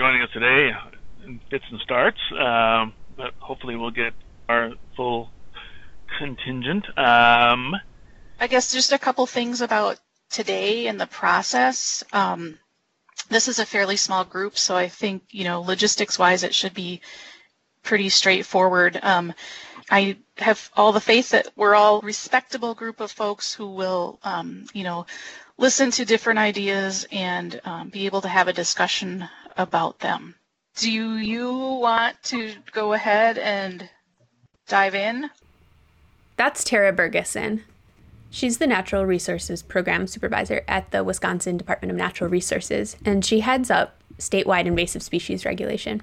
joining us today in fits and starts, um, but hopefully we'll get our full contingent. Um, I guess just a couple things about today and the process. Um, this is a fairly small group, so I think, you know, logistics wise, it should be pretty straightforward. Um, I have all the faith that we're all respectable group of folks who will, um, you know, listen to different ideas and um, be able to have a discussion about them. Do you want to go ahead and dive in? That's Tara Bergeson. She's the Natural Resources Program Supervisor at the Wisconsin Department of Natural Resources, and she heads up statewide invasive species regulation.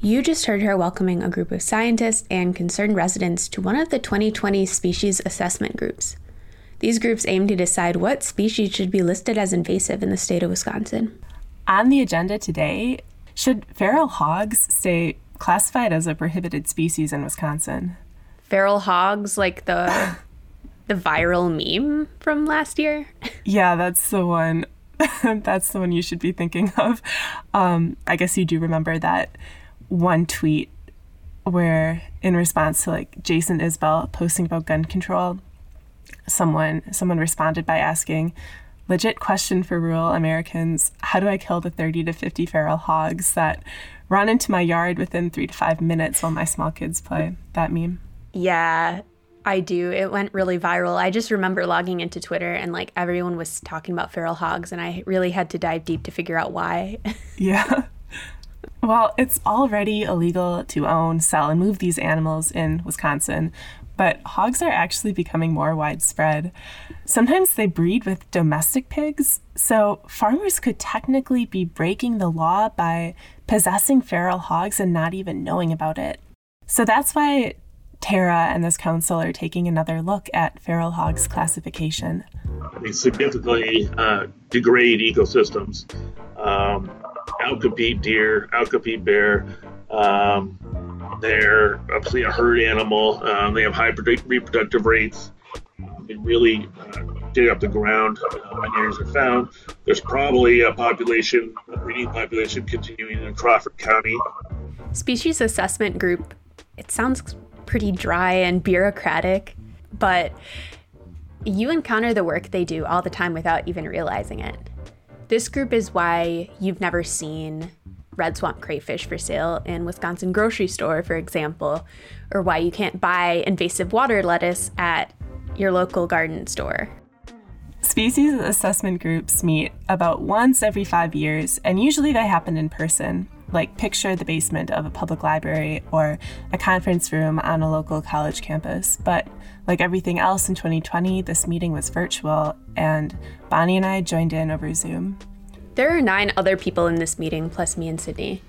You just heard her welcoming a group of scientists and concerned residents to one of the 2020 species assessment groups. These groups aim to decide what species should be listed as invasive in the state of Wisconsin. On the agenda today, should feral hogs stay classified as a prohibited species in Wisconsin? Feral hogs, like the the viral meme from last year? Yeah, that's the one. that's the one you should be thinking of. Um, I guess you do remember that one tweet where, in response to like Jason Isbell posting about gun control, someone someone responded by asking, "Legit question for rural Americans: How do I kill the 30 to 50 feral hogs that run into my yard within three to five minutes while my small kids play?" That meme. Yeah, I do. It went really viral. I just remember logging into Twitter and like everyone was talking about feral hogs, and I really had to dive deep to figure out why. yeah. Well, it's already illegal to own, sell, and move these animals in Wisconsin, but hogs are actually becoming more widespread. Sometimes they breed with domestic pigs, so farmers could technically be breaking the law by possessing feral hogs and not even knowing about it. So that's why Tara and this council are taking another look at feral hogs classification. They significantly uh, degrade ecosystems. Um, outcompete deer, outcompete bear. Um, they're obviously a herd animal. Um, they have high reproductive rates. They really uh, dig up the ground uh, when areas are found. There's probably a population, a breeding population, continuing in Crawford County. Species assessment group. It sounds pretty dry and bureaucratic, but you encounter the work they do all the time without even realizing it. This group is why you've never seen red swamp crayfish for sale in Wisconsin grocery store, for example, or why you can't buy invasive water lettuce at your local garden store. Species assessment groups meet about once every five years, and usually they happen in person like picture the basement of a public library or a conference room on a local college campus. But like everything else in 2020, this meeting was virtual, and Bonnie and I joined in over Zoom. There are nine other people in this meeting, plus me and Sydney.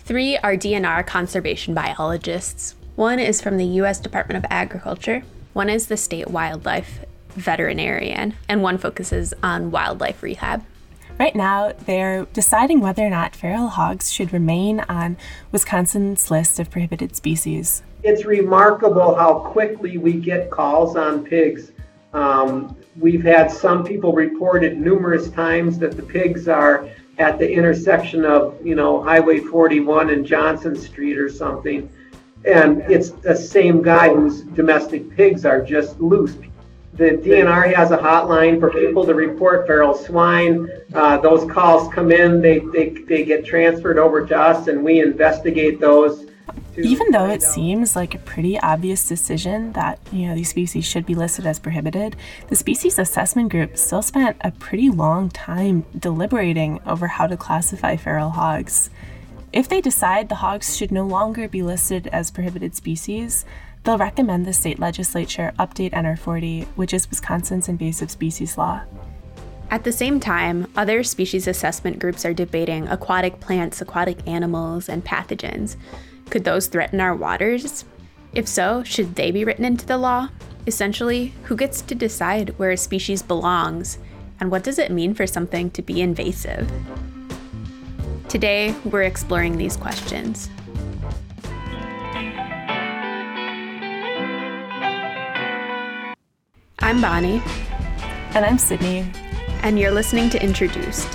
Three are DNR conservation biologists. One is from the U.S. Department of Agriculture. One is the state wildlife veterinarian, and one focuses on wildlife rehab. Right now, they're deciding whether or not feral hogs should remain on Wisconsin's list of prohibited species. It's remarkable how quickly we get calls on pigs. Um, we've had some people report it numerous times that the pigs are at the intersection of, you know, Highway 41 and Johnson Street or something. And it's the same guy whose domestic pigs are just loose the DNR has a hotline for people to report feral swine. Uh, those calls come in, they, they, they get transferred over to us, and we investigate those. Even though it seems like a pretty obvious decision that you know these species should be listed as prohibited, the species assessment group still spent a pretty long time deliberating over how to classify feral hogs. If they decide the hogs should no longer be listed as prohibited species, They'll recommend the state legislature update NR 40, which is Wisconsin's invasive species law. At the same time, other species assessment groups are debating aquatic plants, aquatic animals, and pathogens. Could those threaten our waters? If so, should they be written into the law? Essentially, who gets to decide where a species belongs, and what does it mean for something to be invasive? Today, we're exploring these questions. I'm Bonnie. And I'm Sydney. And you're listening to Introduced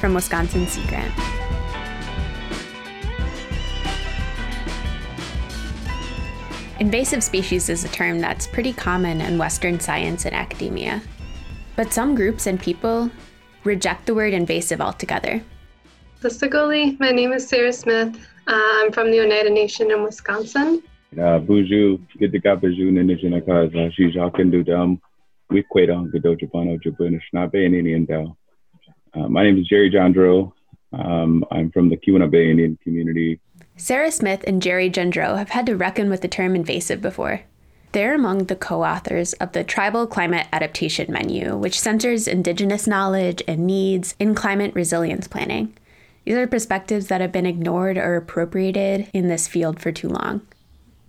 from Wisconsin Sea Grant. Invasive species is a term that's pretty common in Western science and academia. But some groups and people reject the word invasive altogether. Sissigoli. My name is Sarah Smith. Uh, I'm from the Oneida Nation in Wisconsin. Uh, Buju, Giddiga Baju, Ninijina Kaza, Shijakan Dudam, Wikwedon, Gadojabano, Jabunishnabe, and Indian Dao. Uh, my name is Jerry Jondreau. Um, I'm from the Keweenaw Bay Indian community Sarah Smith and Jerry Jondreau have had to reckon with the term invasive before. They're among the co authors of the Tribal Climate Adaptation Menu, which centers Indigenous knowledge and needs in climate resilience planning. These are perspectives that have been ignored or appropriated in this field for too long.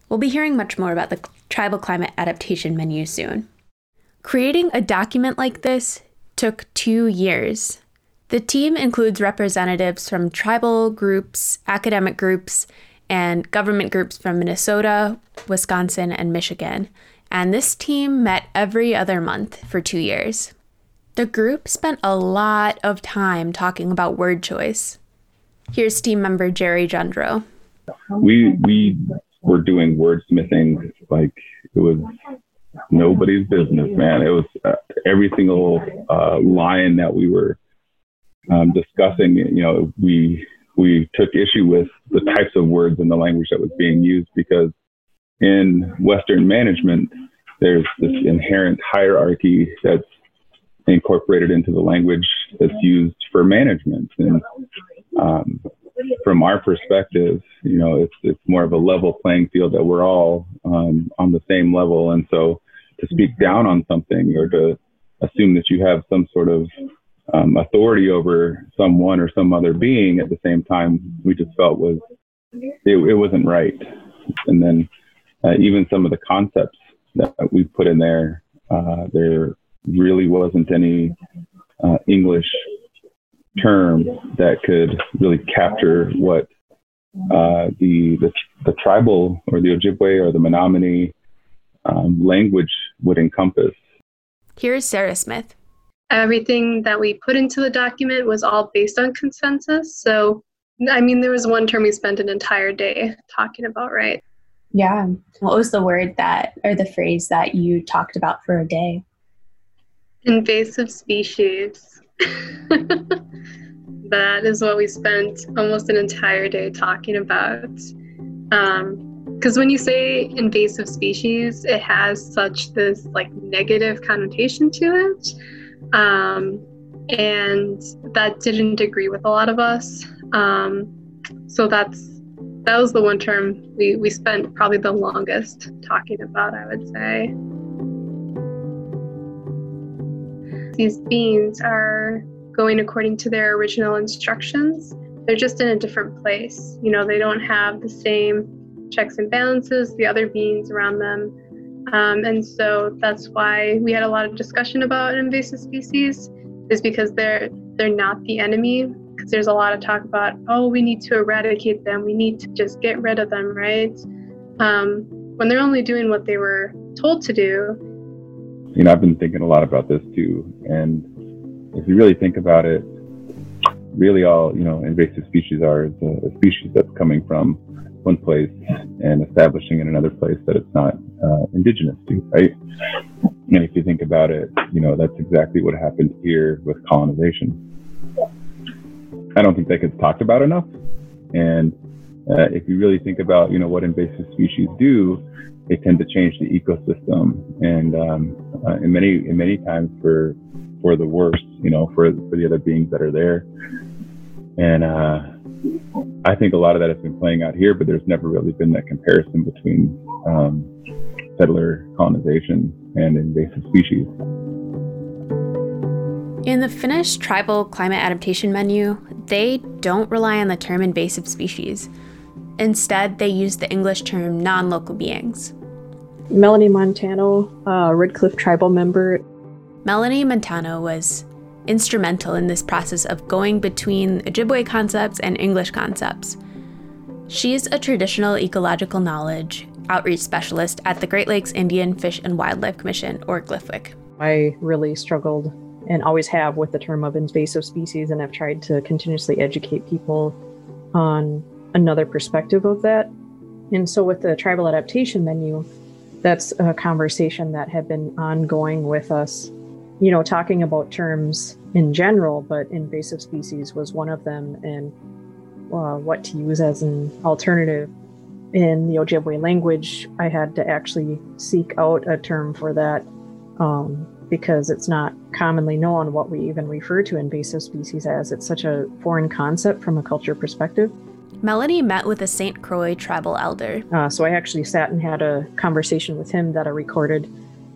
We'll be hearing much more about the Tribal Climate Adaptation Menu soon. Creating a document like this took two years. The team includes representatives from tribal groups, academic groups, and government groups from Minnesota, Wisconsin, and Michigan. And this team met every other month for two years. The group spent a lot of time talking about word choice. Here's team member Jerry Jondreau. We we were doing wordsmithing like it was nobody's business, man. It was uh, every single uh, line that we were um, discussing, you know, we we took issue with the types of words in the language that was being used because in Western management, there's this inherent hierarchy that's incorporated into the language that's used for management. And um, from our perspective, you know, it's it's more of a level playing field that we're all um, on the same level. And so, to speak down on something or to assume that you have some sort of um, authority over someone or some other being at the same time we just felt was it, it wasn't right. And then uh, even some of the concepts that we put in there uh, there really wasn't any uh, english term that could really capture what uh, the, the, the tribal or the ojibwe or the menominee um, language would encompass. Here's sarah smith everything that we put into the document was all based on consensus. So, I mean, there was one term we spent an entire day talking about, right? Yeah. What was the word that, or the phrase that you talked about for a day? Invasive species. that is what we spent almost an entire day talking about. Because um, when you say invasive species, it has such this like negative connotation to it. Um, and that didn't agree with a lot of us. Um, so that's that was the one term we, we spent probably the longest talking about, I would say. These beans are going according to their original instructions. They're just in a different place. You know, they don't have the same checks and balances the other beans around them um, and so that's why we had a lot of discussion about invasive species, is because they're they're not the enemy. Because there's a lot of talk about, oh, we need to eradicate them, we need to just get rid of them, right? Um, when they're only doing what they were told to do. You know, I've been thinking a lot about this too, and if you really think about it, really all you know invasive species are is a, a species that's coming from one place and establishing in another place that it's not uh, indigenous to, right? And if you think about it, you know, that's exactly what happened here with colonization. I don't think that gets talked about enough. And uh, if you really think about, you know, what invasive species do, they tend to change the ecosystem, and um, uh, in many in many times for for the worse, you know, for for the other beings that are there. And uh, I think a lot of that has been playing out here, but there's never really been that comparison between um, settler colonization and invasive species. In the Finnish tribal climate adaptation menu, they don't rely on the term invasive species. Instead, they use the English term non local beings. Melonee Montano, a Red Cliff tribal member. Melonee Montano was instrumental in this process of going between Ojibwe concepts and English concepts. She's a traditional ecological knowledge outreach specialist at the Great Lakes Indian Fish and Wildlife Commission, or GLIFWC. I really struggled and always have with the term of invasive species, and I've tried to continuously educate people on another perspective of that. And so, with the tribal adaptation menu, that's a conversation that had been ongoing with us, you know, talking about terms in general, but invasive species was one of them, and uh, what to use as an alternative. In the Ojibwe language, I had to actually seek out a term for that um, because it's not commonly known what we even refer to invasive species as. It's such a foreign concept from a culture perspective. Melonee met with a St. Croix tribal elder. Uh, so I actually sat and had a conversation with him that I recorded,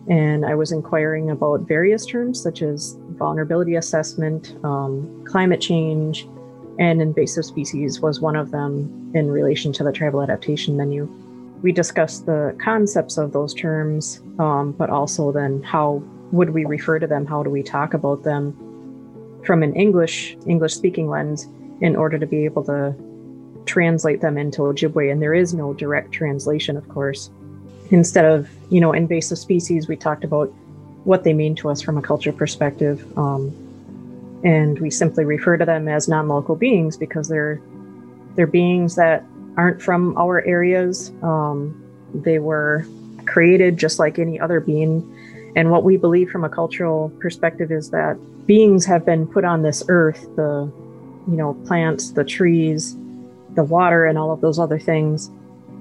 and I was inquiring about various terms such as vulnerability assessment, um, climate change, and invasive species was one of them in relation to the tribal adaptation menu. We discussed the concepts of those terms, um, but also then how would we refer to them? How do we talk about them from an English English speaking lens in order to be able to translate them into Ojibwe, and there is no direct translation, of course. Instead of, you know, invasive species, we talked about what they mean to us from a culture perspective. Um, and we simply refer to them as non-local beings because they're they're beings that aren't from our areas. Um, they were created just like any other being. And what we believe from a cultural perspective is that beings have been put on this earth, the you know, plants, the trees, the water and all of those other things.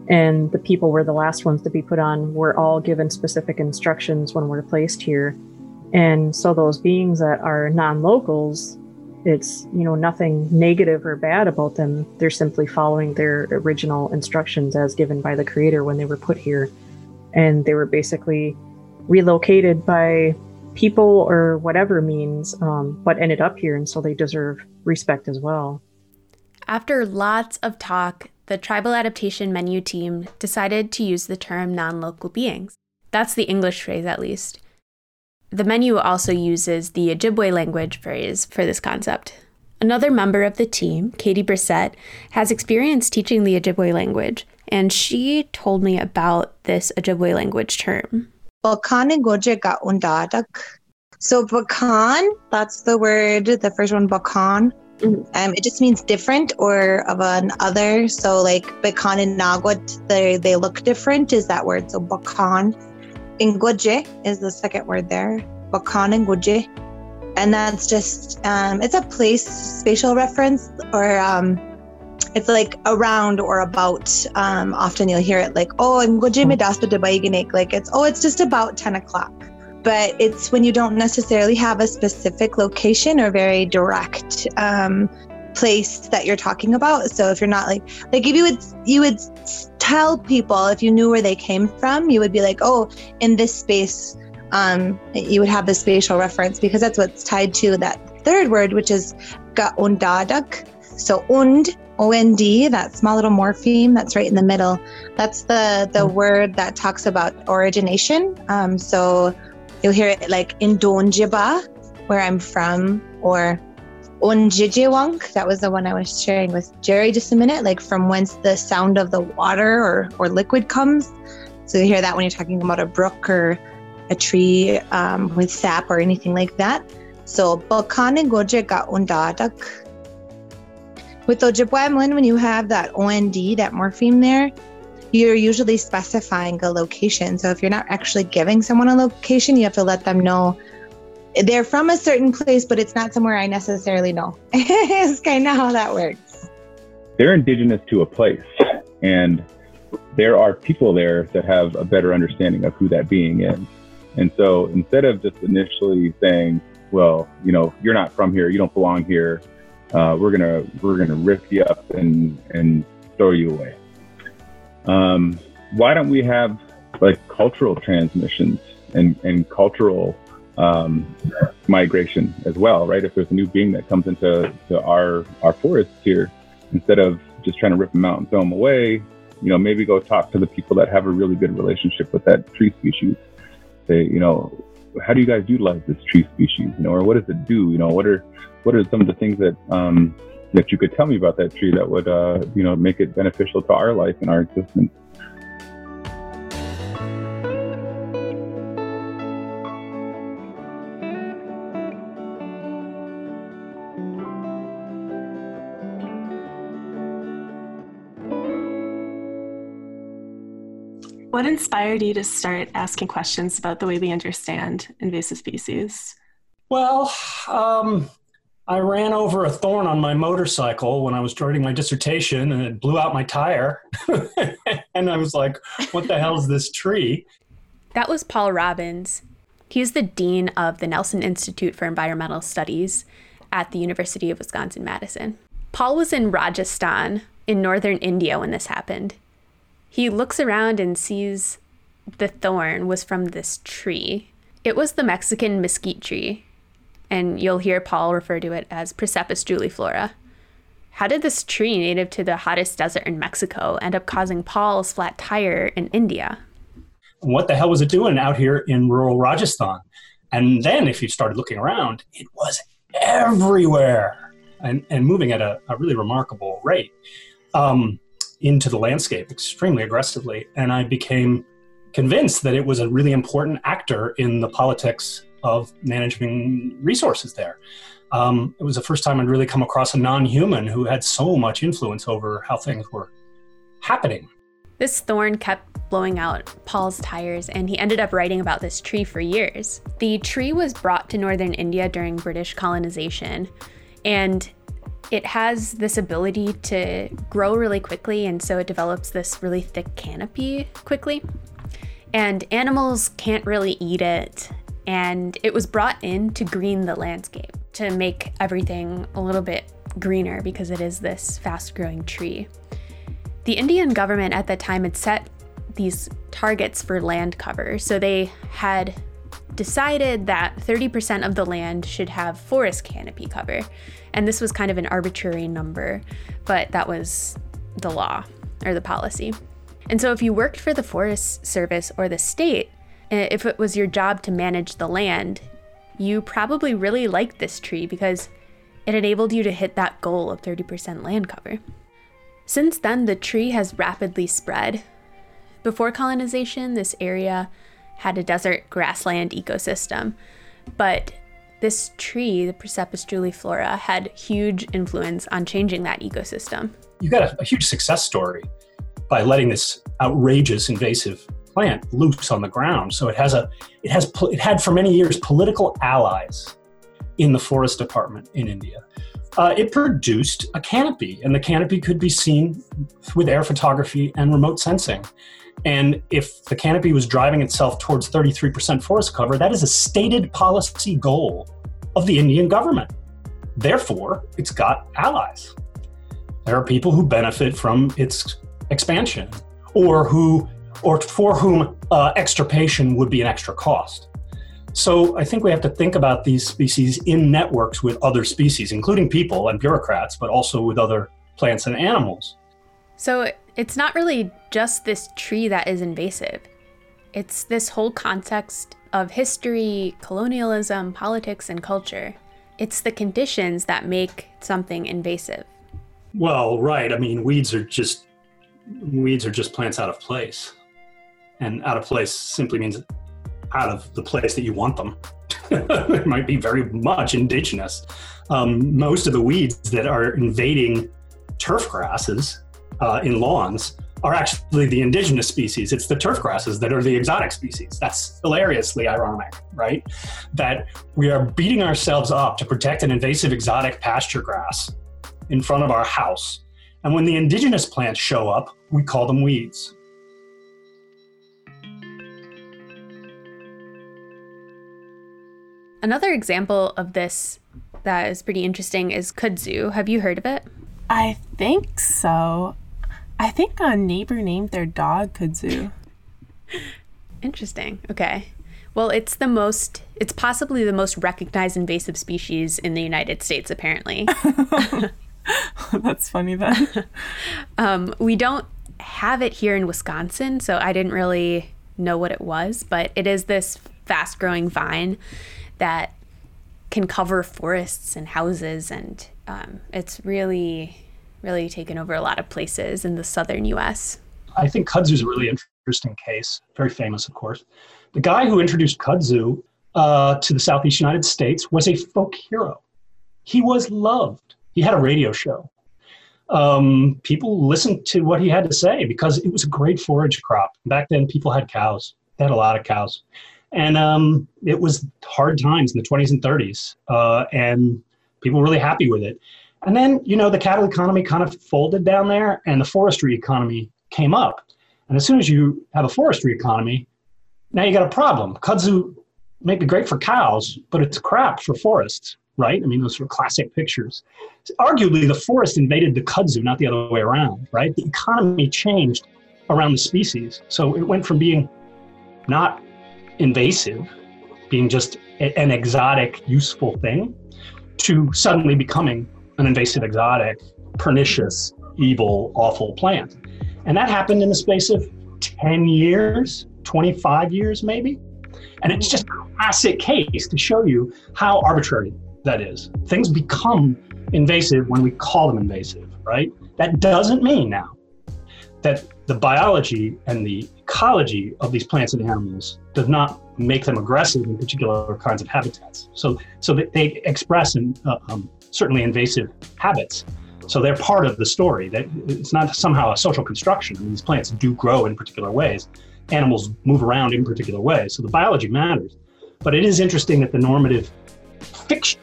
And the people were the last ones to be put on. We're all given specific instructions when we're placed here. And so those beings that are non-locals, it's, you know, nothing negative or bad about them. They're simply following their original instructions as given by the creator when they were put here. And they were basically relocated by people or whatever means, um, but ended up here. And so they deserve respect as well. After lots of talk, the tribal adaptation menu team decided to use the term non local beings. That's the English phrase, at least. The menu also uses the Ojibwe language phrase for this concept. Another member of the team, Katie Bresette, has experience teaching the Ojibwe language, and she told me about this Ojibwe language term. So bakan, that's the word, the first one, bakan, Mm-hmm. Um, it just means different or of an other. So like Bakan and Naguat, they, they look different is that word. So Bakan. Inguje is the second word there. Bakan and And that's just, um, it's a place spatial reference or um, it's like around or about. Um, often you'll hear it like, oh, Inguje medasta de Like it's, oh, it's just about 10 o'clock but it's when you don't necessarily have a specific location or very direct um, place that you're talking about. So if you're not like like if you would you would tell people if you knew where they came from, you would be like, oh, in this space, um, you would have the spatial reference because that's what's tied to that third word, which is gaundadak. So und OND, that small little morpheme that's right in the middle. That's the the mm. word that talks about origination. Um, so You'll hear it like in Donjiba, where I'm from, or Onjijewunk. That was the one I was sharing with Jerry just a minute, like from whence the sound of the water or, or liquid comes. So you hear that when you're talking about a brook or a tree um, with sap or anything like that. So Balkan Goje ga undadak. With Ojibwe when you have that OND, that morpheme there, you're usually specifying a location. So if you're not actually giving someone a location, you have to let them know they're from a certain place, but it's not somewhere I necessarily know. it's kind of how that works. They're indigenous to a place, and there are people there that have a better understanding of who that being is. And so instead of just initially saying, well, you know, you're not from here, you don't belong here, uh, we're gonna we're gonna rip you up and and throw you away um, why don't we have like cultural transmissions and, and cultural um, migration as well, right? If there's a new being that comes into to our our forests here, instead of just trying to rip them out and throw them away, you know, maybe go talk to the people that have a really good relationship with that tree species. Say, you know, how do you guys utilize this tree species? You know, or what does it do? You know, what are what are some of the things that um, that you could tell me about that tree that would, uh, you know, make it beneficial to our life and our existence. What inspired you to start asking questions about the way we understand invasive species? Well, um, I ran over a thorn on my motorcycle when I was writing my dissertation and it blew out my tire. and I was like, what the hell is this tree? That was Paul Robbins. He's the dean of the Nelson Institute for Environmental Studies at the University of Wisconsin Madison. Paul was in Rajasthan in northern India when this happened. He looks around and sees the thorn was from this tree. It was the Mexican mesquite tree, and you'll hear Paul refer to it as Prosopis juliflora. How did this tree, native to the hottest desert in Mexico, end up causing Paul's flat tire in India? What the hell was it doing out here in rural Rajasthan? And then, if you started looking around, it was everywhere and, and moving at a, a really remarkable rate um, into the landscape extremely aggressively. And I became convinced that it was a really important actor in the politics of managing resources there. Um, it was the first time I'd really come across a non human who had so much influence over how things were happening. This thorn kept blowing out Paul's tires, and he ended up writing about this tree for years. The tree was brought to northern India during British colonization, and it has this ability to grow really quickly, and so it develops this really thick canopy quickly. And animals can't really eat it, and it was brought in to green the landscape, to make everything a little bit greener because it is this fast growing tree. The Indian government at that time had set these targets for land cover, so they had decided that 30% of the land should have forest canopy cover. And this was kind of an arbitrary number, but that was the law or the policy. And so if you worked for the Forest Service or the state, if it was your job to manage the land, you probably really liked this tree because it enabled you to hit that goal of 30% land cover. Since then, the tree has rapidly spread. Before colonization, this area had a desert grassland ecosystem, but this tree, the Prosopis juliflora, had huge influence on changing that ecosystem. You got a, a huge success story by letting this outrageous invasive plant loose on the ground. So it has a it has it had for many years political allies in the forest department in India. Uh, it produced a canopy, and the canopy could be seen with air photography and remote sensing. And if the canopy was driving itself towards 33% forest cover, that is a stated policy goal of the Indian government. Therefore, it's got allies. There are people who benefit from its expansion or who or for whom uh, extirpation would be an extra cost. So I think we have to think about these species in networks with other species, including people and bureaucrats, but also with other plants and animals. So it's not really just this tree that is invasive. It's this whole context of history, colonialism, politics, and culture. It's the conditions that make something invasive. Well, right. I mean, weeds are just weeds are just plants out of place and out of place simply means out of the place that you want them. it might be very much indigenous. Um, most of the weeds that are invading turf grasses uh, in lawns are actually the indigenous species. It's the turf grasses that are the exotic species. That's hilariously ironic, right? That we are beating ourselves up to protect an invasive exotic pasture grass in front of our house. And when the indigenous plants show up, we call them weeds. Another example of this that is pretty interesting is kudzu. Have you heard of it? I think so. I think a neighbor named their dog kudzu. Interesting. Okay. Well, it's the most, it's possibly the most recognized invasive species in the United States, apparently. That's funny then. um, we don't have it here in Wisconsin, so I didn't really know what it was, but it is this fast growing vine that can cover forests and houses, and um, it's really, really taken over a lot of places in the southern U.S. I think kudzu is a really interesting case, very famous, of course. The guy who introduced kudzu uh, to the southeast United States was a folk hero. He was loved. He had a radio show. um, people listened to what he had to say because it was a great forage crop. Back then, people had cows. They had a lot of cows. And um, it was hard times in the 20s and 30s. Uh, and people were really happy with it. And then, you know, the cattle economy kind of folded down there and the forestry economy came up. And as soon as you have a forestry economy, now you got a problem. Kudzu may be great for cows, but it's crap for forests, right? I mean, those are classic pictures. Arguably, the forest invaded the kudzu, not the other way around, right? The economy changed around the species. So it went from being not invasive, being just an exotic, useful thing, to suddenly becoming an invasive, exotic, pernicious, evil, awful plant. And that happened in the space of 10 years, 25 years maybe. And it's just a classic case to show you how arbitrary that is. Things become invasive when we call them invasive, right? That doesn't mean now that the biology and the ecology of these plants and animals does not make them aggressive in particular kinds of habitats. So, so they express in, uh, um, certainly invasive habits. So they're part of the story. That it's not somehow a social construction. I mean, these plants do grow in particular ways. Animals move around in particular ways. So the biology matters. But it is interesting that the normative fiction,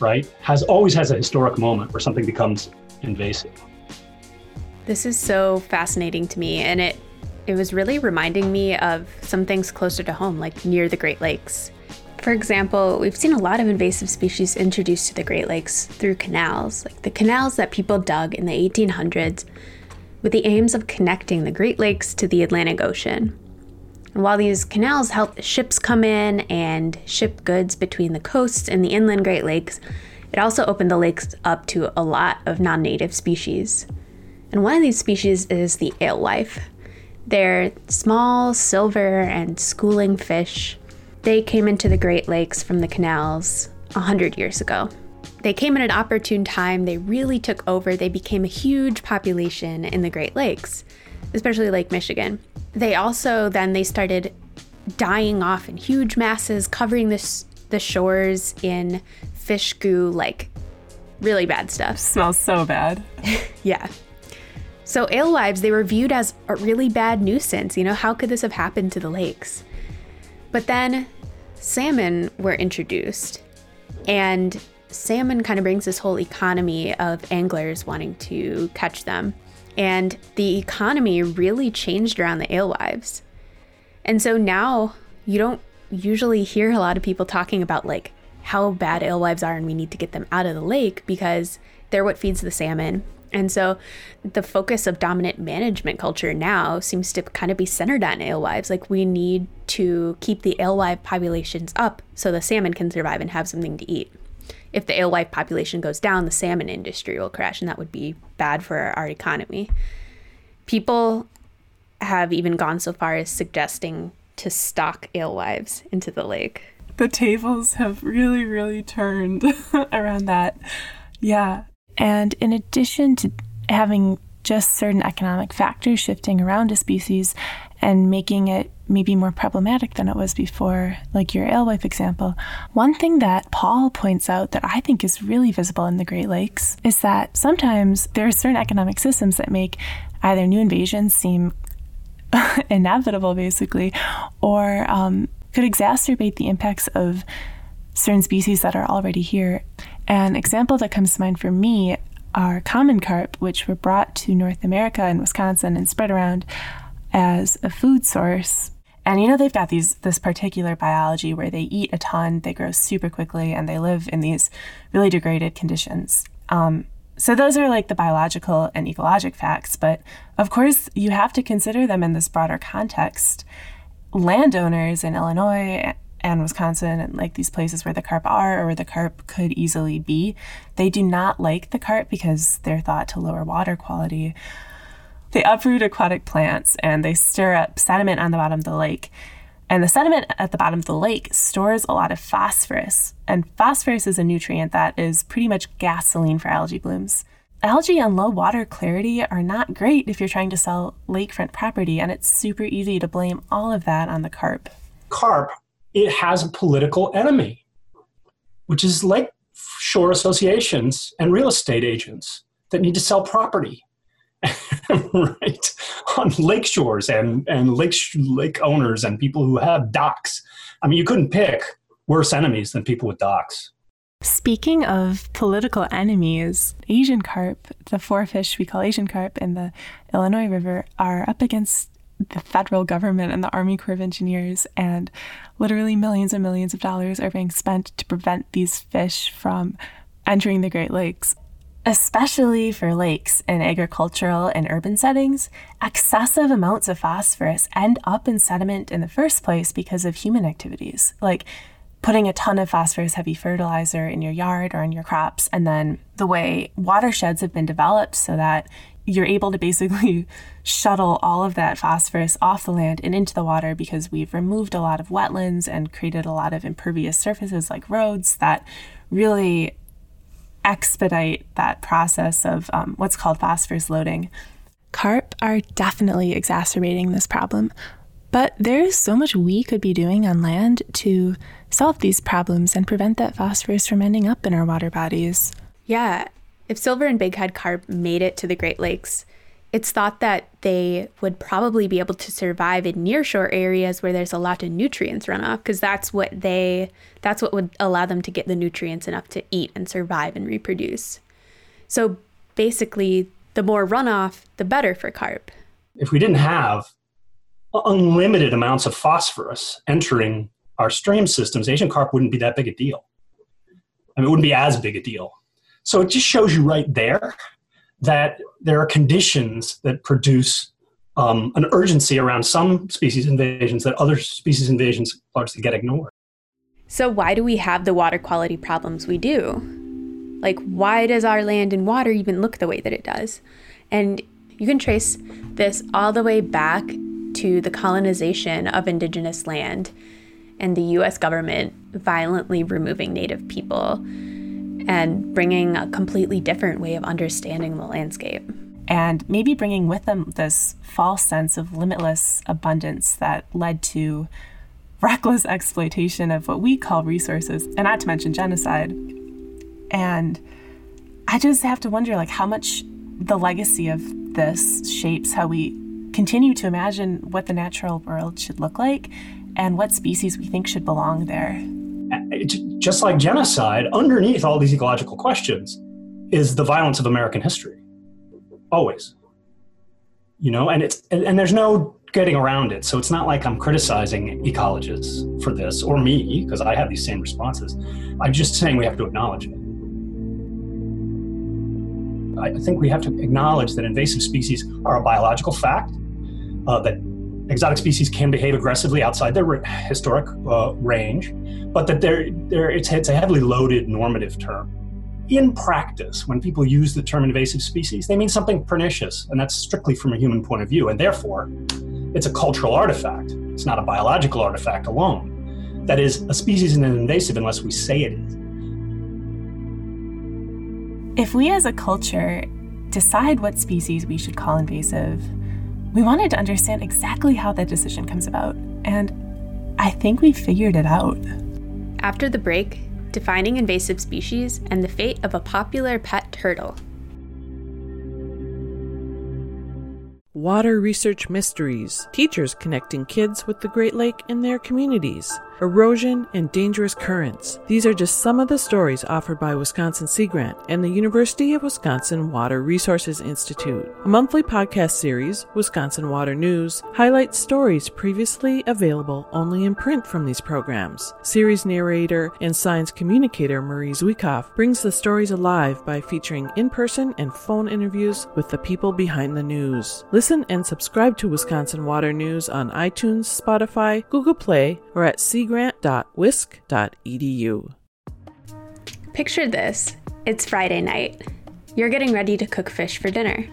right, has always has a historic moment where something becomes invasive. This is so fascinating to me, and it it was really reminding me of some things closer to home, like near the Great Lakes. For example, we've seen a lot of invasive species introduced to the Great Lakes through canals, like the canals that people dug in the 1800s with the aims of connecting the Great Lakes to the Atlantic Ocean. And while these canals helped ships come in and ship goods between the coasts and the inland Great Lakes, it also opened the lakes up to a lot of non native species. And one of these species is the alewife. They're small, silver, and schooling fish. They came into the Great Lakes from the canals 100 years ago. They came at an opportune time. They really took over. They became a huge population in the Great Lakes, especially Lake Michigan. They also then they started dying off in huge masses, covering the, the shores in fish goo, like really bad stuff. Smells so bad. yeah. So alewives, they were viewed as a really bad nuisance. You know, how could this have happened to the lakes? But then salmon were introduced, and salmon kind of brings this whole economy of anglers wanting to catch them. And the economy really changed around the alewives. And so now you don't usually hear a lot of people talking about like how bad alewives are and we need to get them out of the lake because they're what feeds the salmon and so the focus of dominant management culture now seems to kind of be centered on alewives. Like we need to keep the alewife populations up so the salmon can survive and have something to eat. If the alewife population goes down, the salmon industry will crash, and that would be bad for our economy. People have even gone so far as suggesting to stock alewives into the lake. The tables have really, really turned around that. Yeah, and in addition to having just certain economic factors shifting around a species and making it maybe more problematic than it was before, like your alewife example. One thing that Paul points out that I think is really visible in the Great Lakes is that sometimes there are certain economic systems that make either new invasions seem inevitable, basically, or um, could exacerbate the impacts of certain species that are already here. An example that comes to mind for me are common carp, which were brought to North America and Wisconsin and spread around as a food source. And you know they've got these this particular biology where they eat a ton, they grow super quickly, and they live in these really degraded conditions. Um, so those are like the biological and ecologic facts, but of course you have to consider them in this broader context. Landowners in Illinois and Wisconsin and like these places where the carp are or where the carp could easily be, they do not like the carp because they're thought to lower water quality. They uproot aquatic plants and they stir up sediment on the bottom of the lake. And the sediment at the bottom of the lake stores a lot of phosphorus. And phosphorus is a nutrient that is pretty much gasoline for algae blooms. Algae and low water clarity are not great if you're trying to sell lakefront property, and it's super easy to blame all of that on the carp. Carp it has a political enemy, which is like shore associations and real estate agents. that need to sell property right on lake shores and and lake lake owners and people who have docks i mean you couldn't pick worse enemies than people with docks Speaking of political enemies, Asian carp, the four fish we call Asian carp in the Illinois River, are up against the federal government and the Army Corps of Engineers, and literally millions and millions of dollars are being spent to prevent these fish from entering the Great Lakes. Especially for lakes in agricultural and urban settings, excessive amounts of phosphorus end up in sediment in the first place because of human activities. Like putting a ton of phosphorus heavy fertilizer in your yard or in your crops, and then the way watersheds have been developed so that you're able to basically shuttle all of that phosphorus off the land and into the water because we've removed a lot of wetlands and created a lot of impervious surfaces like roads that really expedite that process of um, what's called phosphorus loading. Carp are definitely exacerbating this problem, but there's so much we could be doing on land to solve these problems and prevent that phosphorus from ending up in our water bodies. Yeah, if silver and bighead carp made it to the Great Lakes, it's thought that they would probably be able to survive in nearshore areas where there's a lot of nutrients runoff because that's what they that's what would allow them to get the nutrients enough to eat and survive and reproduce. So basically, the more runoff, the better for carp. If we didn't have unlimited amounts of phosphorus entering our stream systems, Asian carp wouldn't be that big a deal. I mean, it wouldn't be as big a deal. So it just shows you right there that there are conditions that produce um, an urgency around some species invasions that other species invasions largely get ignored. So, why do we have the water quality problems we do? Like, why does our land and water even look the way that it does? And you can trace this all the way back to the colonization of indigenous land and the US government violently removing Native people and bringing a completely different way of understanding the landscape. And maybe bringing with them this false sense of limitless abundance that led to reckless exploitation of what we call resources, and not to mention genocide. And I just have to wonder like how much the legacy of this shapes how we continue to imagine what the natural world should look like and what species we think should belong there. Just like genocide, underneath all these ecological questions is the violence of American history. Always. You know, and it's and, and there's no getting around it. So it's not like I'm criticizing ecologists for this or me, because I have these same responses. I'm just saying we have to acknowledge it. I think we have to acknowledge that invasive species are a biological fact, uh, that exotic species can behave aggressively outside their historic uh, range, but that they're, they're, it's, it's a heavily loaded normative term. In practice, when people use the term invasive species, they mean something pernicious, and that's strictly from a human point of view, and therefore, it's a cultural artifact. It's not a biological artifact alone. That is, a species isn't invasive unless we say it is. If we as a culture decide what species we should call invasive, we wanted to understand exactly how that decision comes about, and I think we figured it out. After the break, defining invasive species and the fate of a popular pet turtle. Water Research Mysteries Teachers connecting kids with the Great Lake in their communities erosion, and dangerous currents. These are just some of the stories offered by Wisconsin Sea Grant and the University of Wisconsin Water Resources Institute. A monthly podcast series, Wisconsin Water News, highlights stories previously available only in print from these programs. Series narrator and science communicator Marie Zhuikov brings the stories alive by featuring in person and phone interviews with the people behind the news. Listen and subscribe to Wisconsin Water News on iTunes, Spotify, Google Play, or at Sea seagrant.wisc.edu. Picture this it's Friday night. You're getting ready to cook fish for dinner.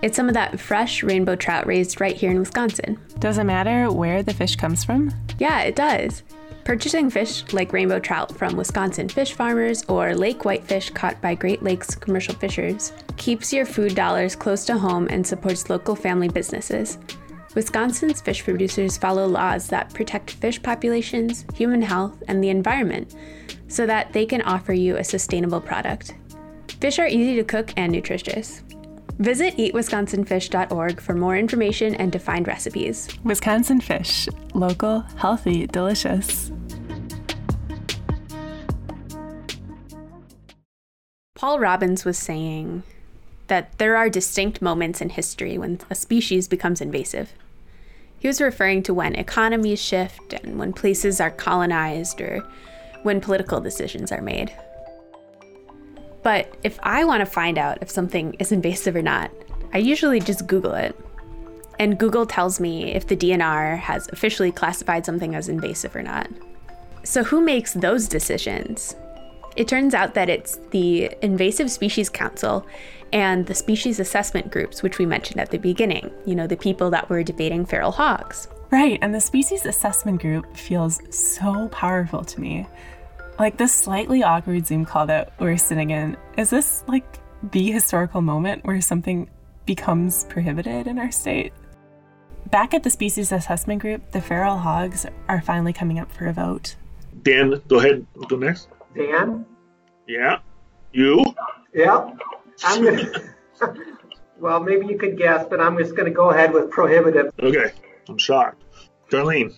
It's some of that fresh rainbow trout raised right here in Wisconsin. Does it matter where the fish comes from? Yeah, it does. Purchasing fish like rainbow trout from Wisconsin fish farmers or lake whitefish caught by Great Lakes commercial fishers keeps your food dollars close to home and supports local family businesses. Wisconsin's fish producers follow laws that protect fish populations, human health, and the environment so that they can offer you a sustainable product. Fish are easy to cook and nutritious. Visit eatwisconsinfish.org for more information and to find recipes. Wisconsin fish, local, healthy, delicious. Paul Robbins was saying that there are distinct moments in history when a species becomes invasive. He was referring to when economies shift and when places are colonized or when political decisions are made. But if I want to find out if something is invasive or not, I usually just Google it. And Google tells me if the DNR has officially classified something as invasive or not. So, who makes those decisions? It turns out that it's the Invasive Species Council and the species assessment groups, which we mentioned at the beginning, you know, the people that were debating feral hogs. Right, and the species assessment group feels so powerful to me. Like this slightly awkward Zoom call that we're sitting in, is this like the historical moment where something becomes prohibited in our state? Back at the species assessment group, the feral hogs are finally coming up for a vote. Dan, go ahead. Go next. Dan? Yeah. You? Yeah. I'm gonna. well, maybe you could guess, but I'm just going to go ahead with prohibitive. Okay. I'm shocked. Darlene.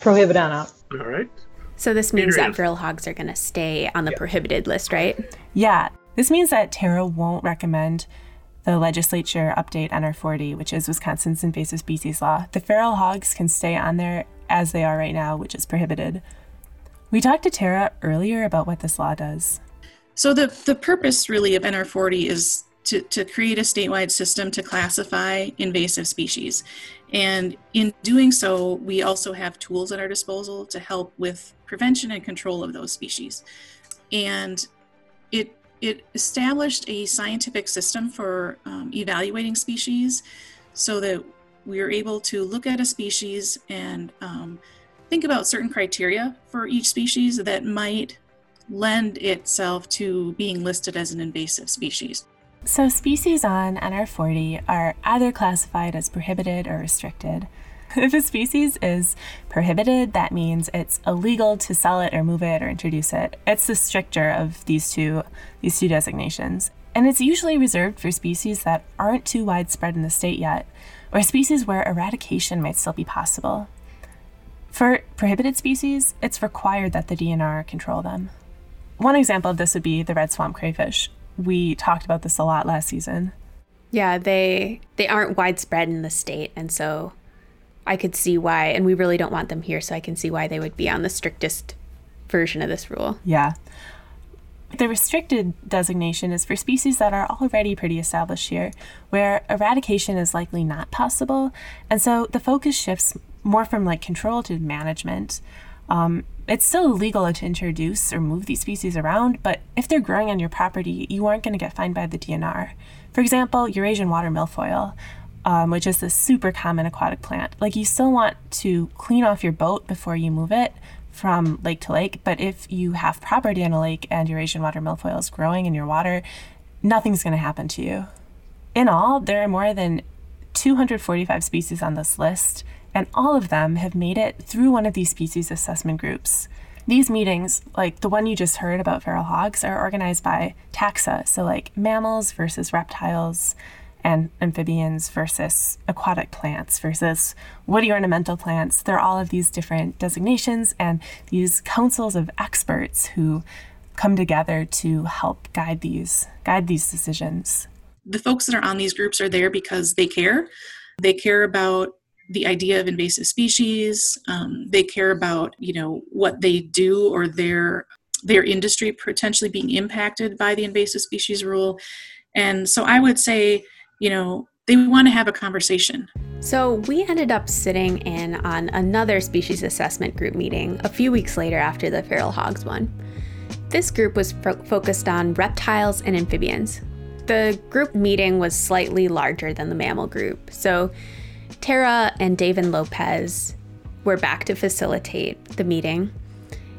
Prohibit on out. All right. So this means Adrian. that feral hogs are going to stay on the prohibited list, right? Yeah, this means that Tara won't recommend the legislature update NR40, which is Wisconsin's invasive species law. The feral hogs can stay on there as they are right now, which is prohibited. We talked to Tara earlier about what this law does. So the, the purpose really of NR40 is to, to create a statewide system to classify invasive species. And in doing so, we also have tools at our disposal to help with prevention and control of those species. And it it established a scientific system for um, evaluating species so that we are able to look at a species and um, think about certain criteria for each species that might lend itself to being listed as an invasive species. So, species on NR40 are either classified as prohibited or restricted. If a species is prohibited, that means it's illegal to sell it or move it or introduce it. It's the stricter of these two these two designations. And it's usually reserved for species that aren't too widespread in the state yet, or species where eradication might still be possible. For prohibited species, it's required that the DNR control them. One example of this would be the red swamp crayfish. We talked about this a lot last season. Yeah, they they aren't widespread in the state, and so I could see why. And we really don't want them here, so I can see why they would be on the strictest version of this rule. Yeah. The restricted designation is for species that are already pretty established here, where eradication is likely not possible. And so the focus shifts more from like control to management. Um, it's still illegal to introduce or move these species around, but if they're growing on your property, you aren't going to get fined by the DNR. For example, Eurasian water milfoil, um, which is a super common aquatic plant. Like you still want to clean off your boat before you move it from lake to lake, but if you have property on a lake and Eurasian water milfoil is growing in your water, nothing's going to happen to you. In all, there are more than 245 species on this list, and all of them have made it through one of these species assessment groups. These meetings, like the one you just heard about feral hogs, are organized by taxa, so like mammals versus reptiles and amphibians versus aquatic plants versus woody ornamental plants. There are all of these different designations and these councils of experts who come together to help guide these guide these decisions. The folks that are on these groups are there because they care. They care about the idea of invasive species. Um, they care about you know what they do or their their industry potentially being impacted by the invasive species rule. And so I would say, you know, they want to have a conversation. So we ended up sitting in on another species assessment group meeting a few weeks later after the feral hogs one. This group was fo- focused on reptiles and amphibians. The group meeting was slightly larger than the mammal group, so Tara and David Lopez were back to facilitate the meeting,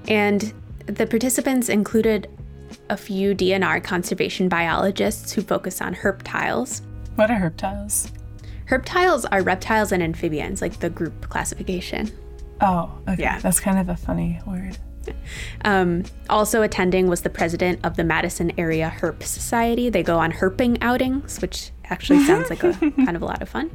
and the participants included a few DNR conservation biologists who focus on herptiles. What are herptiles? Herptiles are reptiles and amphibians, like the group classification. Oh, okay. Yeah. That's kind of a funny word. Um, also attending was the president of the Madison Area Herp Society. They go on herping outings, which actually sounds like a kind of a lot of fun.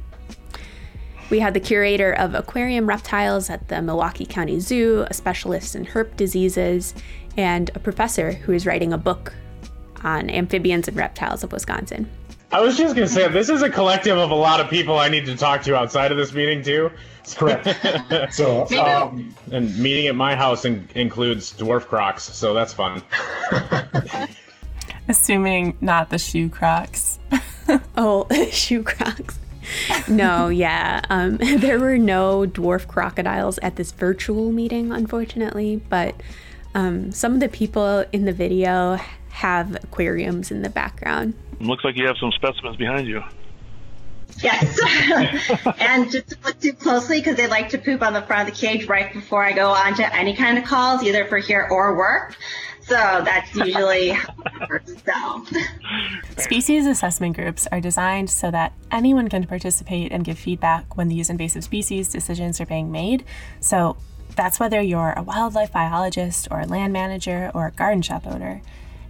We had the curator of aquarium reptiles at the Milwaukee County Zoo, a specialist in herp diseases, and a professor who is writing a book on amphibians and reptiles of Wisconsin. I was just going to say, this is a collective of a lot of people I need to talk to outside of this meeting, too. Correct. so, um, and meeting at my house in- includes dwarf crocs, so that's fun. Assuming not the shoe crocs. oh, shoe crocs. no, yeah. Um, there were no dwarf crocodiles at this virtual meeting, unfortunately, but um, some of the people in the video have aquariums in the background. Looks like you have some specimens behind you. Yes. and just to look too closely because they like to poop on the front of the cage right before I go on to any kind of calls, either for here or work. So that's usually so. Species assessment groups are designed so that anyone can participate and give feedback when these invasive species decisions are being made. So that's whether you're a wildlife biologist or a land manager or a garden shop owner.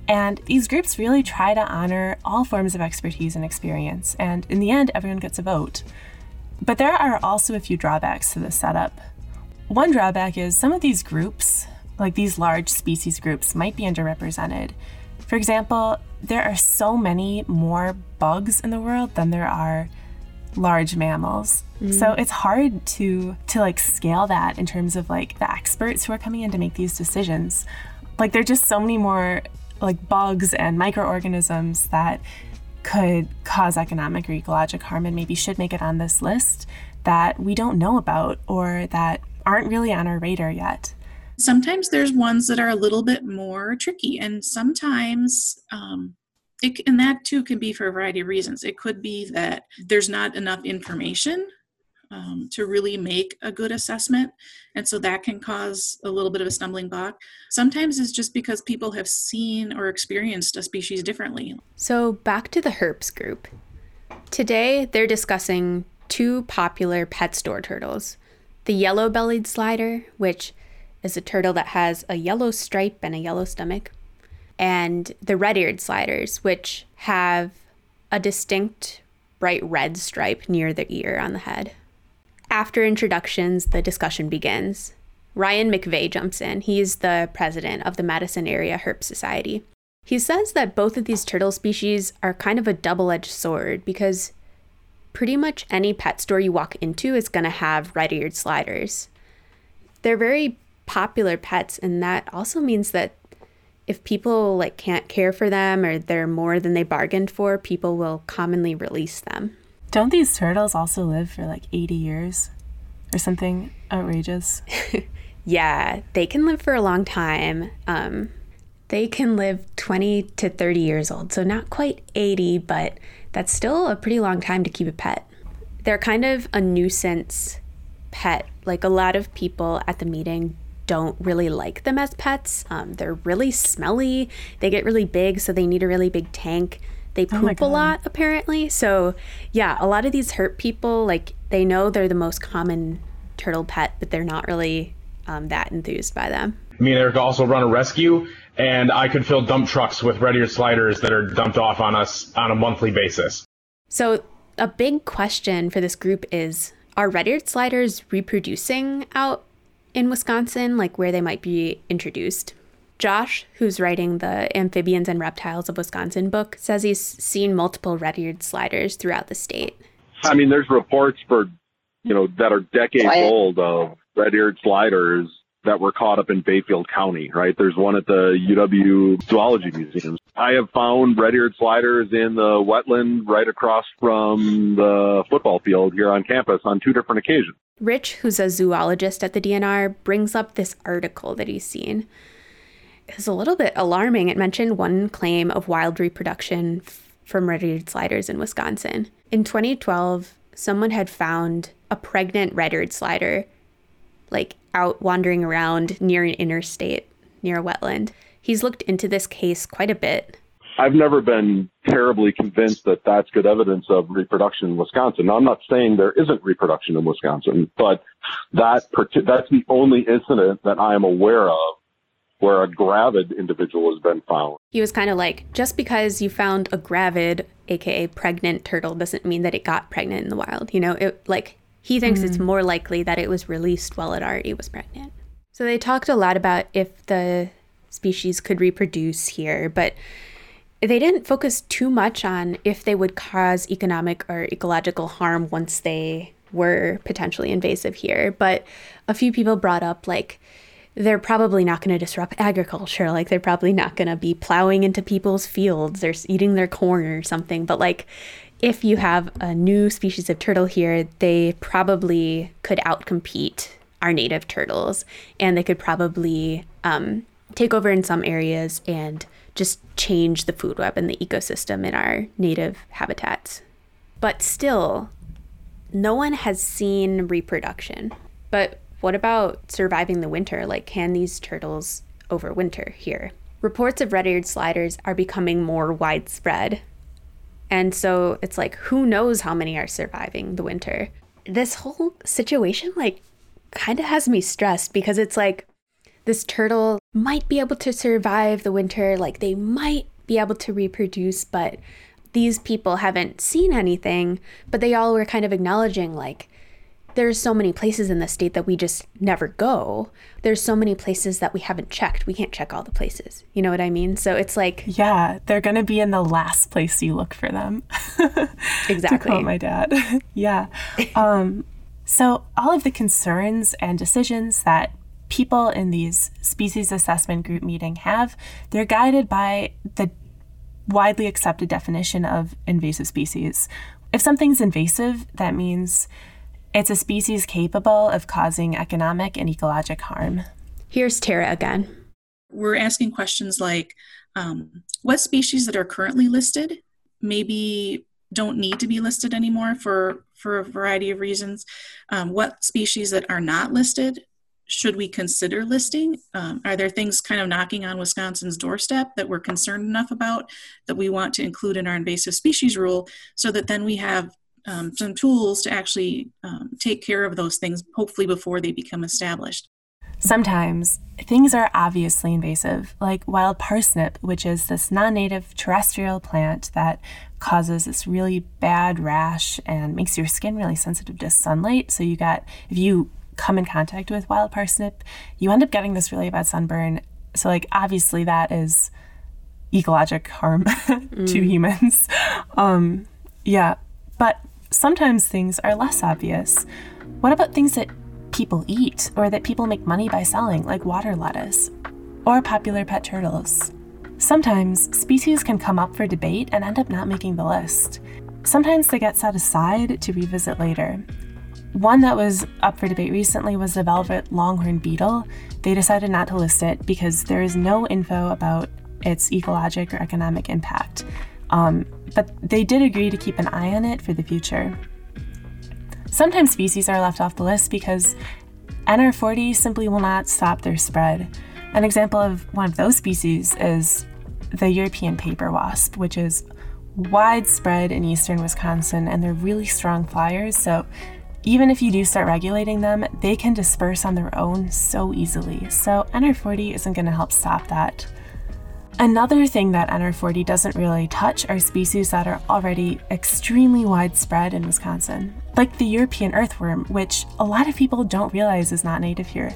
And these groups really try to honor all forms of expertise and experience, and in the end, everyone gets a vote. But there are also a few drawbacks to this setup. One drawback is some of these groups, like these large species groups, might be underrepresented. For example, there are so many more bugs in the world than there are large mammals. Mm. So it's hard to to like scale that in terms of like the experts who are coming in to make these decisions. Like there're just so many more like bugs and microorganisms that could cause economic or ecologic harm and maybe should make it on this list that we don't know about or that aren't really on our radar yet. Sometimes there's ones that are a little bit more tricky, and sometimes, um, it, and that too can be for a variety of reasons. It could be that there's not enough information um, to really make a good assessment. And so that can cause a little bit of a stumbling block. Sometimes it's just because people have seen or experienced a species differently. So back to the herps group. Today they're discussing two popular pet store turtles the yellow bellied slider, which is a turtle that has a yellow stripe and a yellow stomach, and the red eared sliders, which have a distinct bright red stripe near the ear on the head. After introductions, the discussion begins. Ryan McVeigh jumps in. He's the president of the Madison Area Herp Society. He says that both of these turtle species are kind of a double edged sword because pretty much any pet store you walk into is going to have red eared sliders. They're very popular pets, and that also means that if people like can't care for them or they're more than they bargained for, people will commonly release them. Don't these turtles also live for like 80 years or something outrageous? yeah, they can live for a long time. Um, they can live 20 to 30 years old, so not quite 80, but that's still a pretty long time to keep a pet. They're kind of a nuisance pet. Like a lot of people at the meeting don't really like them as pets. Um, they're really smelly. They get really big, so they need a really big tank. They oh poop oh a lot apparently. So, yeah, a lot of these herp people like they know they're the most common turtle pet, but they're not really um, that enthused by them. Me and Eric also run a rescue, and I could fill dump trucks with red ear sliders that are dumped off on us on a monthly basis. So, a big question for this group is Are red eared sliders reproducing out in Wisconsin, like where they might be introduced? Josh, who's writing the Amphibians and Reptiles of Wisconsin book, says he's seen multiple red eared sliders throughout the state. I mean, there's reports for, you know, that are decades old of red eared sliders that were caught up in Bayfield County, right? There's one at the UW Zoology Museum. I have found red eared sliders in the wetland right across from the football field here on campus on two different occasions. Rich, who's a zoologist at the DNR, brings up this article that he's seen It's a little bit alarming. It mentioned one claim of wild reproduction from red-eared sliders in Wisconsin. In 2012, someone had found a pregnant red-eared slider like out wandering around near an interstate near a wetland. He's looked into this case quite a bit. I've never been terribly convinced that that's good evidence of reproduction in Wisconsin. Now, I'm not saying there isn't reproduction in Wisconsin, but that that's the only incident that I am aware of where a gravid individual has been found. He was kind of like, just because you found a gravid, aka pregnant turtle, doesn't mean that it got pregnant in the wild. You know, it like he thinks mm. it's more likely that it was released while it already was pregnant. So they talked a lot about if the species could reproduce here, but they didn't focus too much on if they would cause economic or ecological harm once they were potentially invasive here. But a few people brought up like they're probably not going to disrupt agriculture. Like they're probably not going to be plowing into people's fields or eating their corn or something. But like if you have a new species of turtle here, they probably could outcompete our native turtles and they could probably um, take over in some areas and just change the food web and the ecosystem in our native habitats. But still, no one has seen reproduction. But what about surviving the winter? Like, can these turtles overwinter here? Reports of red eared sliders are becoming more widespread. And so it's like, who knows how many are surviving the winter? This whole situation, like, kind of has me stressed because it's like, this turtle might be able to survive the winter, like they might be able to reproduce, but these people haven't seen anything, but they all were kind of acknowledging like there's so many places in the state that we just never go. There's so many places that we haven't checked. We can't check all the places. You know what I mean? So it's like Yeah, they're going to be in the last place you look for them. exactly. to quote my dad. yeah. Um so all of the concerns and decisions that people in these species assessment group meeting have, they're guided by the widely accepted definition of invasive species. If something's invasive, that means it's a species capable of causing economic and ecologic harm. Here's Tara again. We're asking questions like um, what species that are currently listed maybe don't need to be listed anymore for, for a variety of reasons? Um, what species that are not listed should we consider listing? Um, are there things kind of knocking on Wisconsin's doorstep that we're concerned enough about that we want to include in our invasive species rule so that then we have um, some tools to actually um, take care of those things, hopefully before they become established? Sometimes things are obviously invasive, like wild parsnip, which is this non native terrestrial plant that causes this really bad rash and makes your skin really sensitive to sunlight. So, you got, if you come in contact with wild parsnip, you end up getting this really bad sunburn. So, like, obviously, that is ecologic harm mm. to humans. Um, yeah, but sometimes things are less obvious. What about things that people eat or that people make money by selling, like water lettuce or popular pet turtles? Sometimes species can come up for debate and end up not making the list. Sometimes they get set aside to revisit later, one that was up for debate recently was the velvet longhorn beetle. They decided not to list it because there is no info about its ecologic or economic impact. Um, but they did agree to keep an eye on it for the future. Sometimes species are left off the list because NR40 simply will not stop their spread. An example of one of those species is the European paper wasp, which is widespread in eastern Wisconsin and they're really strong flyers, so even if you do start regulating them, they can disperse on their own so easily. So NR40 isn't going to help stop that. Another thing that NR40 doesn't really touch are species that are already extremely widespread in Wisconsin, like the European earthworm, which a lot of people don't realize is not native here.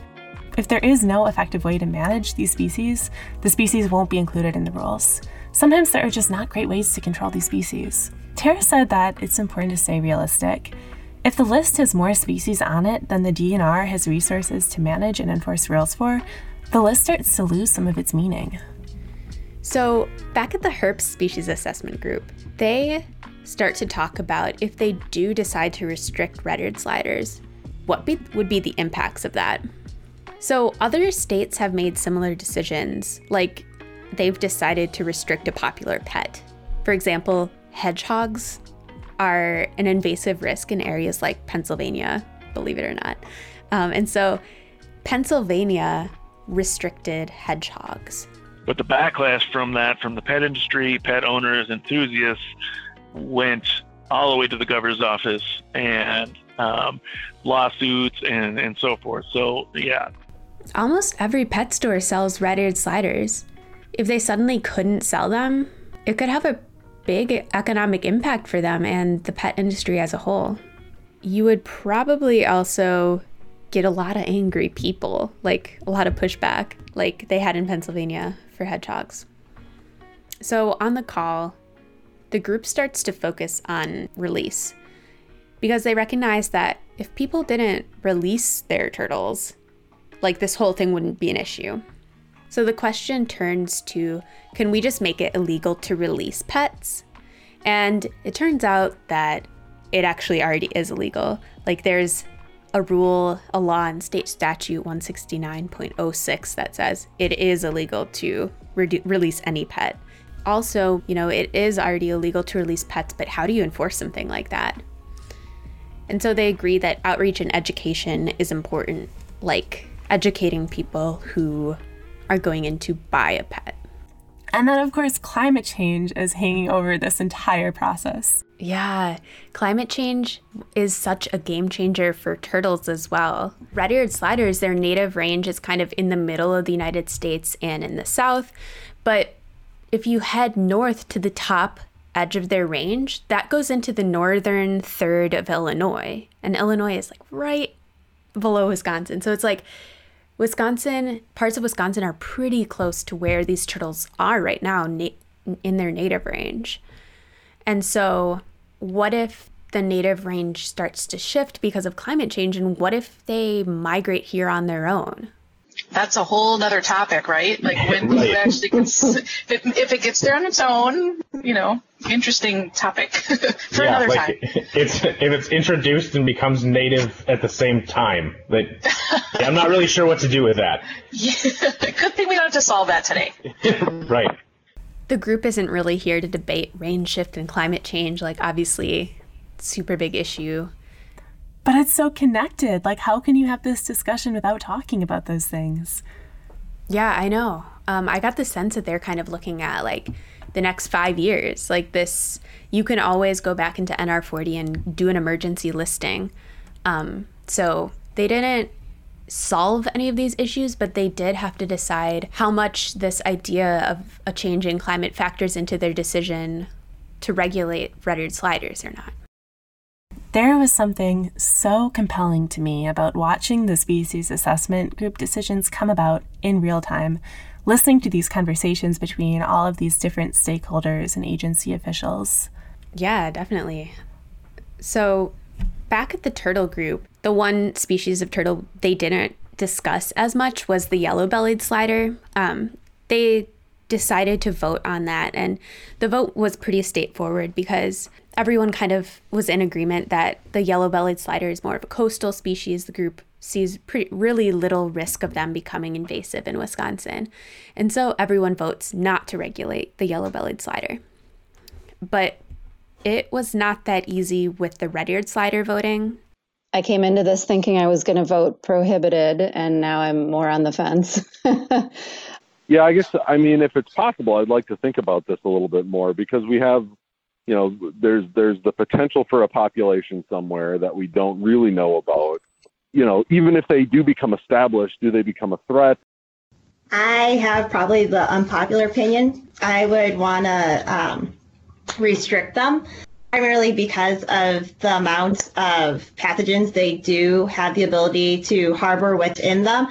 If there is no effective way to manage these species, the species won't be included in the rules. Sometimes there are just not great ways to control these species. Tara said that it's important to stay realistic. If the list has more species on it than the DNR has resources to manage and enforce rules for, the list starts to lose some of its meaning. So, back at the HERP species assessment group, they start to talk about if they do decide to restrict red eared sliders, what be, would be the impacts of that? So, other states have made similar decisions, like they've decided to restrict a popular pet. For example, hedgehogs are an invasive risk in areas like Pennsylvania, believe it or not. Um, and so Pennsylvania restricted hedgehogs. But the backlash from that, from the pet industry, pet owners, enthusiasts, went all the way to the governor's office and um, lawsuits and, and so forth. So, yeah. Almost every pet store sells red eared sliders. If they suddenly couldn't sell them, it could have a big economic impact for them and the pet industry as a whole. You would probably also get a lot of angry people, like a lot of pushback, like they had in Pennsylvania for hedgehogs. So on the call, the group starts to focus on release because they recognize that if people didn't release their turtles, like this whole thing wouldn't be an issue. So the question turns to can we just make it illegal to release pets? And it turns out that it actually already is illegal. Like there's a rule, a law in state statute 169.06 that says it is illegal to re- release any pet. Also, you know, it is already illegal to release pets, but how do you enforce something like that? And so they agree that outreach and education is important, like educating people who are going in to buy a pet. And then, of course, climate change is hanging over this entire process. Yeah, climate change is such a game changer for turtles as well. Red eared sliders, their native range is kind of in the middle of the United States and in the south. But if you head north to the top edge of their range, that goes into the northern third of Illinois. And Illinois is like right below Wisconsin. So it's like Wisconsin, parts of Wisconsin are pretty close to where these turtles are right now na- in their native range. And so, what if the native range starts to shift because of climate change? And what if they migrate here on their own? That's a whole other topic, right? Like when right. it actually gets, if it, if it gets there on its own, you know, interesting topic for yeah, another like time. It's if it's introduced and becomes native at the same time. But yeah, I'm not really sure what to do with that. Yeah, good thing we don't have to solve that today. right. The group isn't really here to debate range shift and climate change. Like obviously, super big issue. But it's so connected. Like, how can you have this discussion without talking about those things? Yeah, I know. Um, I got the sense that they're kind of looking at like the next five years. Like this, you can always go back into NR40 and do an emergency listing. Um, so they didn't solve any of these issues, but they did have to decide how much this idea of a changing climate factors into their decision to regulate red-eared sliders or not. There was something so compelling to me about watching the species assessment group decisions come about in real time, listening to these conversations between all of these different stakeholders and agency officials. Yeah, definitely. So, back at the turtle group, the one species of turtle they didn't discuss as much was the yellow bellied slider. Um, they decided to vote on that, and the vote was pretty straightforward because everyone kind of was in agreement that the yellow-bellied slider is more of a coastal species. The group sees pretty, really little risk of them becoming invasive in Wisconsin. And so everyone votes not to regulate the yellow-bellied slider. But it was not that easy with the red-eared slider voting. I came into this thinking I was going to vote prohibited, and now I'm more on the fence. yeah, I guess, I mean, if it's possible, I'd like to think about this a little bit more because we have you know, there's there's the potential for a population somewhere that we don't really know about. You know, even if they do become established, do they become a threat? I have probably the unpopular opinion. I would want to um, restrict them, primarily because of the amount of pathogens they do have the ability to harbor within them.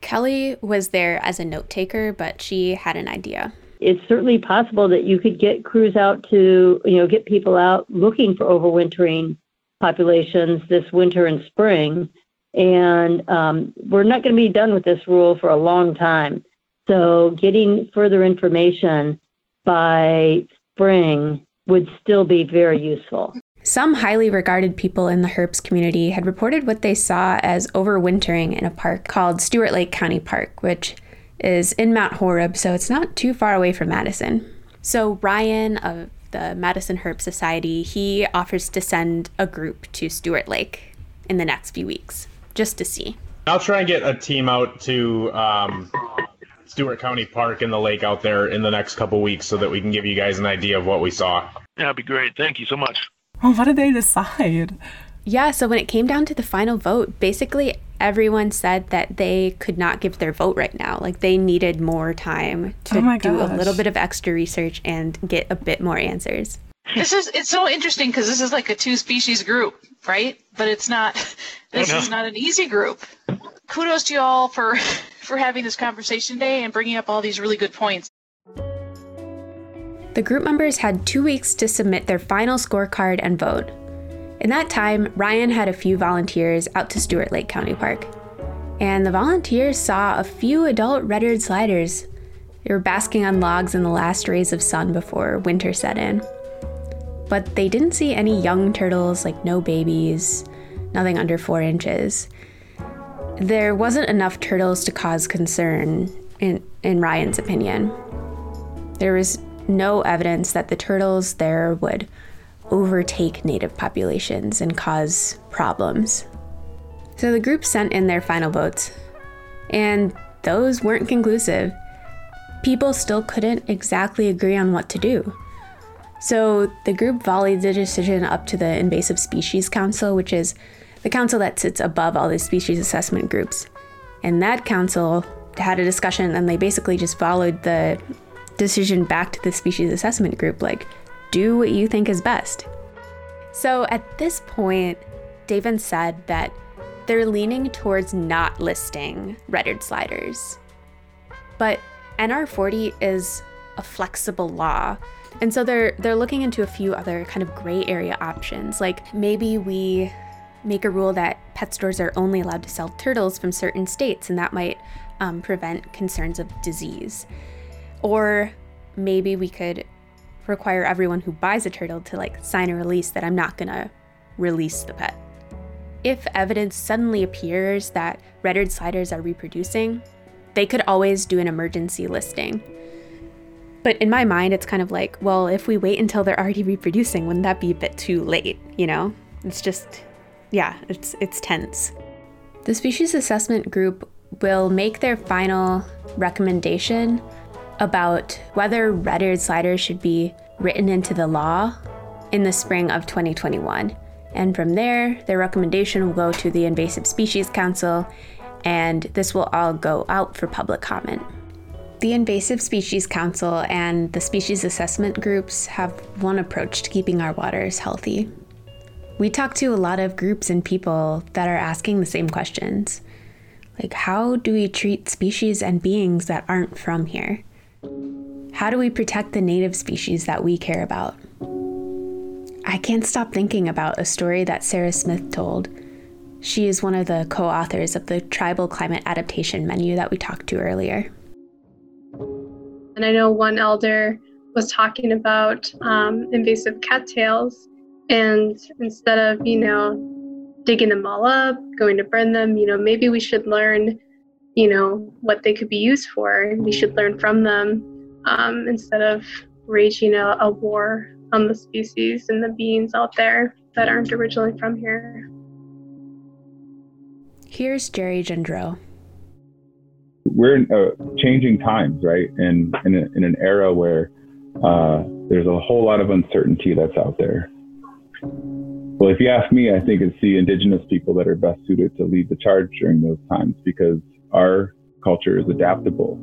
Kelly was there as a note taker, but she had an idea it's certainly possible that you could get crews out to, you know, get people out looking for overwintering populations this winter and spring. And um, we're not going to be done with this rule for a long time. So getting further information by spring would still be very useful. Some highly regarded people in the herps community had reported what they saw as overwintering in a park called Stewart Lake County Park, which is in Mount Horeb, so it's not too far away from Madison. So Ryan of the Madison Herp Society, he offers to send a group to Stewart Lake in the next few weeks just to see. I'll try and get a team out to um, Stewart County Park in the lake out there in the next couple weeks so that we can give you guys an idea of what we saw. Yeah, that'd be great. Thank you so much. Well, what did they decide? Yeah, so when it came down to the final vote, basically everyone said that they could not give their vote right now. Like they needed more time to Oh do a little bit of extra research and get a bit more answers. This is it's so interesting because this is like a two species group, right? But it's not. This no. is not an easy group. Kudos to you all for for having this conversation today and bringing up all these really good points. The group members had two weeks to submit their final scorecard and vote. In that time, Ryan had a few volunteers out to Stewart Lake County Park. And the volunteers saw a few adult red-eared sliders. They were basking on logs in the last rays of sun before winter set in. But they didn't see any young turtles, like no babies, nothing under four inches. There wasn't enough turtles to cause concern, in, in Ryan's opinion. There was no evidence that the turtles there would overtake native populations and cause problems. So the group sent in their final votes, and those weren't conclusive. People still couldn't exactly agree on what to do. So the group volleyed the decision up to the Invasive Species Council, which is the council that sits above all these species assessment groups. And that council had a discussion and they basically just followed the decision back to the species assessment group like, do what you think is best. So at this point, David said that they're leaning towards not listing red-eared sliders. But NR40 is a flexible law. And so they're they're looking into a few other kind of gray area options. Like maybe we make a rule that pet stores are only allowed to sell turtles from certain states, and that might um, prevent concerns of disease. Or maybe we could require everyone who buys a turtle to like sign a release that I'm not gonna release the pet. If evidence suddenly appears that red-eared sliders are reproducing, they could always do an emergency listing. But in my mind, it's kind of like, well, if we wait until they're already reproducing, wouldn't that be a bit too late? You know, it's just, yeah, it's it's tense. The species assessment group will make their final recommendation about whether red-eared sliders should be written into the law in the spring of 2021. And from there, their recommendation will go to the Invasive Species Council, and this will all go out for public comment. The Invasive Species Council and the species assessment groups have one approach to keeping our waters healthy. We talk to a lot of groups and people that are asking the same questions. Like, how do we treat species and beings that aren't from here? How do we protect the native species that we care about? I can't stop thinking about a story that Sarah Smith told. She is one of the co authors of the Tribal Climate Adaptation Menu that we talked to earlier. And I know one elder was talking about um, invasive cattails, and instead of, you know, digging them all up, going to burn them, you know, maybe we should learn, you know, what they could be used for. We should learn from them um, instead of raging a, a war on the species and the beings out there that aren't originally from here. Here's Jerry Jondreau. we're in uh, changing times, right? And in, a, in an era where uh, there's a whole lot of uncertainty that's out there. Well, if you ask me, I think it's the indigenous people that are best suited to lead the charge during those times because our culture is adaptable.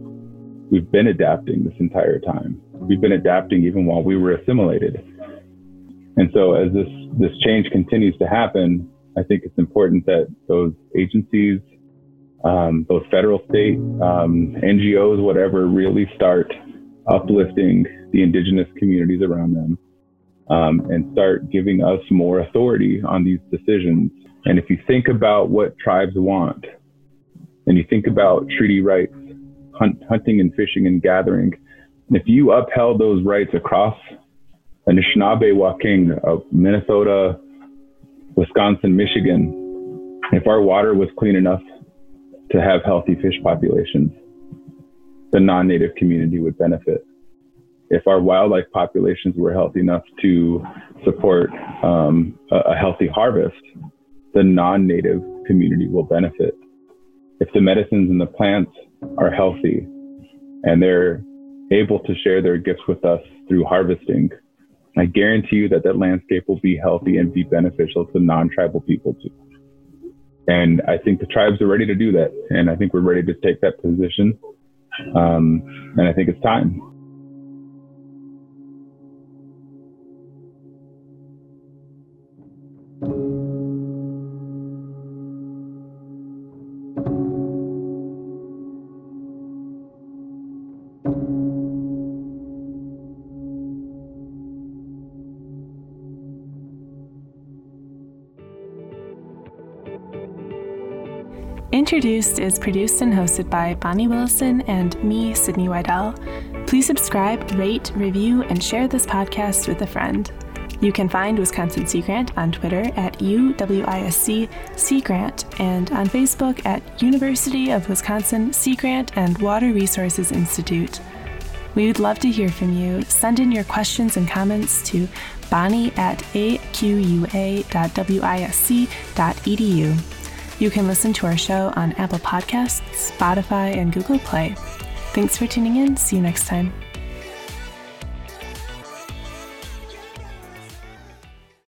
We've been adapting this entire time. We've been adapting even while we were assimilated. And so as this, this change continues to happen, I think it's important that those agencies, um, both federal, state, um, NGOs, whatever, really start uplifting the indigenous communities around them um, and start giving us more authority on these decisions. And if you think about what tribes want, and you think about treaty rights, hunt, hunting and fishing and gathering, if you upheld those rights across Anishinaabewaki, uh, Minnesota, Wisconsin, Michigan, if our water was clean enough to have healthy fish populations, the non-native community would benefit. If our wildlife populations were healthy enough to support um, a, a healthy harvest, the non-native community will benefit. If the medicines and the plants are healthy and they're able to share their gifts with us through harvesting, I guarantee you that that landscape will be healthy and be beneficial to non-tribal people too. and I think the tribes are ready to do that, and I think we're ready to take that position, um, and I think it's time. Introduced is produced and hosted by Bonnie Wilson and me, Sydney Weidel. Please subscribe, rate, review, and share this podcast with a friend. You can find Wisconsin Sea Grant on Twitter at UWISC Sea Grant and on Facebook at University of Wisconsin Sea Grant and Water Resources Institute. We would love to hear from you. Send in your questions and comments to bonnie at aqua.wisc.edu. You can listen to our show on Apple Podcasts, Spotify, and Google Play. Thanks for tuning in. See you next time.